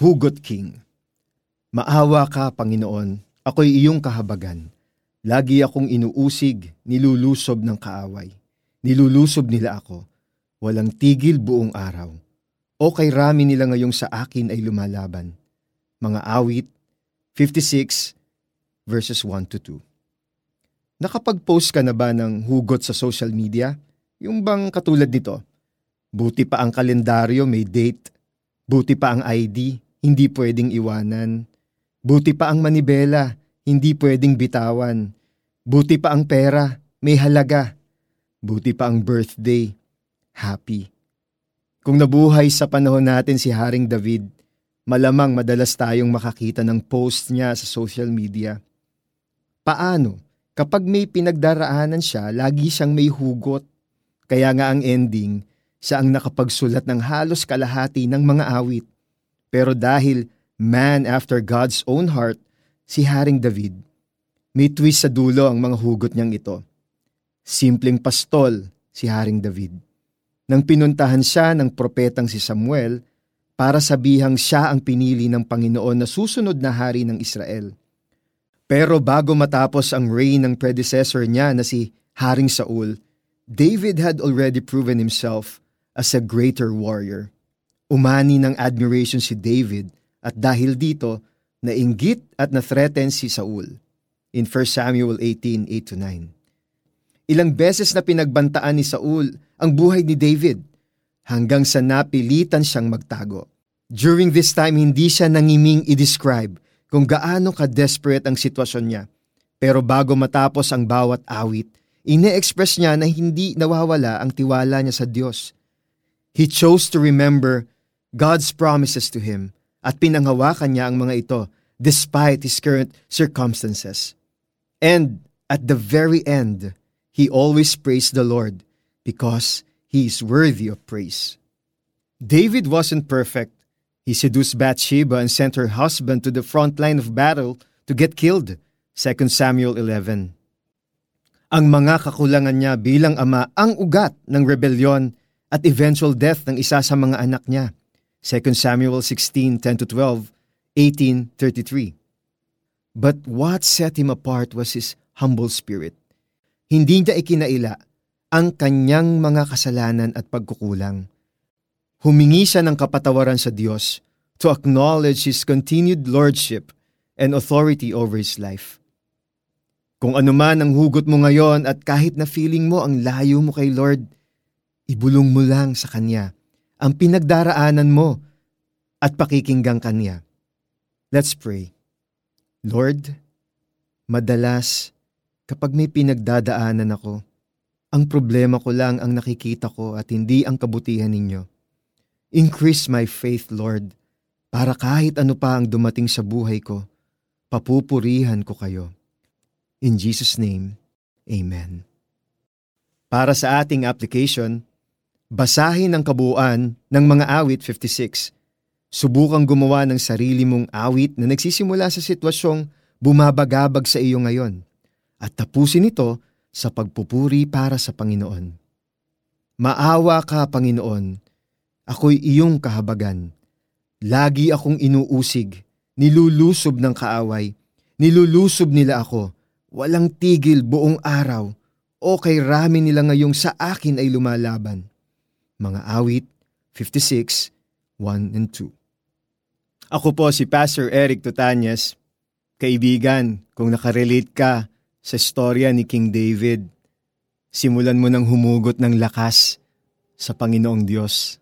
Hugot King Maawa ka, Panginoon, ako'y iyong kahabagan. Lagi akong inuusig, nilulusob ng kaaway. Nilulusob nila ako. Walang tigil buong araw. O kay rami nila ngayong sa akin ay lumalaban. Mga awit 56 verses 1 to 2. Nakapag-post ka na ba ng hugot sa social media? Yung bang katulad nito? Buti pa ang kalendaryo may date. Buti pa ang ID, hindi pwedeng iwanan. Buti pa ang manibela, hindi pwedeng bitawan. Buti pa ang pera, may halaga. Buti pa ang birthday, happy. Kung nabuhay sa panahon natin si Haring David, malamang madalas tayong makakita ng post niya sa social media. Paano? Kapag may pinagdaraanan siya, lagi siyang may hugot. Kaya nga ang ending, siya ang nakapagsulat ng halos kalahati ng mga awit. Pero dahil man after God's own heart, si Haring David. May twist sa dulo ang mga hugot niyang ito. Simpleng pastol si Haring David. Nang pinuntahan siya ng propetang si Samuel para sabihang siya ang pinili ng Panginoon na susunod na hari ng Israel. Pero bago matapos ang reign ng predecessor niya na si Haring Saul, David had already proven himself as a greater warrior. Umani ng admiration si David at dahil dito, nainggit at na-threaten si Saul in 1 Samuel 18:8-9. Ilang beses na pinagbantaan ni Saul ang buhay ni David hanggang sa napilitan siyang magtago. During this time, hindi siya nangiming i-describe kung gaano ka-desperate ang sitwasyon niya. Pero bago matapos ang bawat awit, ine-express niya na hindi nawawala ang tiwala niya sa Diyos. He chose to remember God's promises to him at pinanghawakan niya ang mga ito despite his current circumstances. And at the very end, he always praised the Lord because he is worthy of praise. David wasn't perfect. He seduced Bathsheba and sent her husband to the front line of battle to get killed. 2 Samuel 11. Ang mga kakulangan niya bilang ama ang ugat ng rebelyon at eventual death ng isa sa mga anak niya. 2 Samuel 16, 10-12, 18.33. But what set him apart was his humble spirit. Hindi niya ikinaila ang kanyang mga kasalanan at pagkukulang. Humingi siya ng kapatawaran sa Diyos to acknowledge His continued lordship and authority over his life. Kung ano man ang hugot mo ngayon at kahit na feeling mo ang layo mo kay Lord, ibulong mo lang sa Kanya ang pinagdaraanan mo at pakikinggang Kanya. Let's pray. Lord, madalas kapag may pinagdadaanan ako, ang problema ko lang ang nakikita ko at hindi ang kabutihan ninyo. Increase my faith, Lord, para kahit ano pa ang dumating sa buhay ko, papupurihan ko kayo. In Jesus' name, Amen. Para sa ating application, Basahin ang kabuuan ng mga awit 56. Subukang gumawa ng sarili mong awit na nagsisimula sa sitwasyong bumabagabag sa iyo ngayon at tapusin ito sa pagpupuri para sa Panginoon. Maawa ka, Panginoon. Ako'y iyong kahabagan. Lagi akong inuusig, nilulusob ng kaaway, nilulusob nila ako, walang tigil buong araw, o kay rami nila ngayong sa akin ay lumalaban mga awit 56, 1 and 2. Ako po si Pastor Eric Tutanyas. Kaibigan, kung nakarelate ka sa storya ni King David, simulan mo nang humugot ng lakas sa Panginoong Diyos.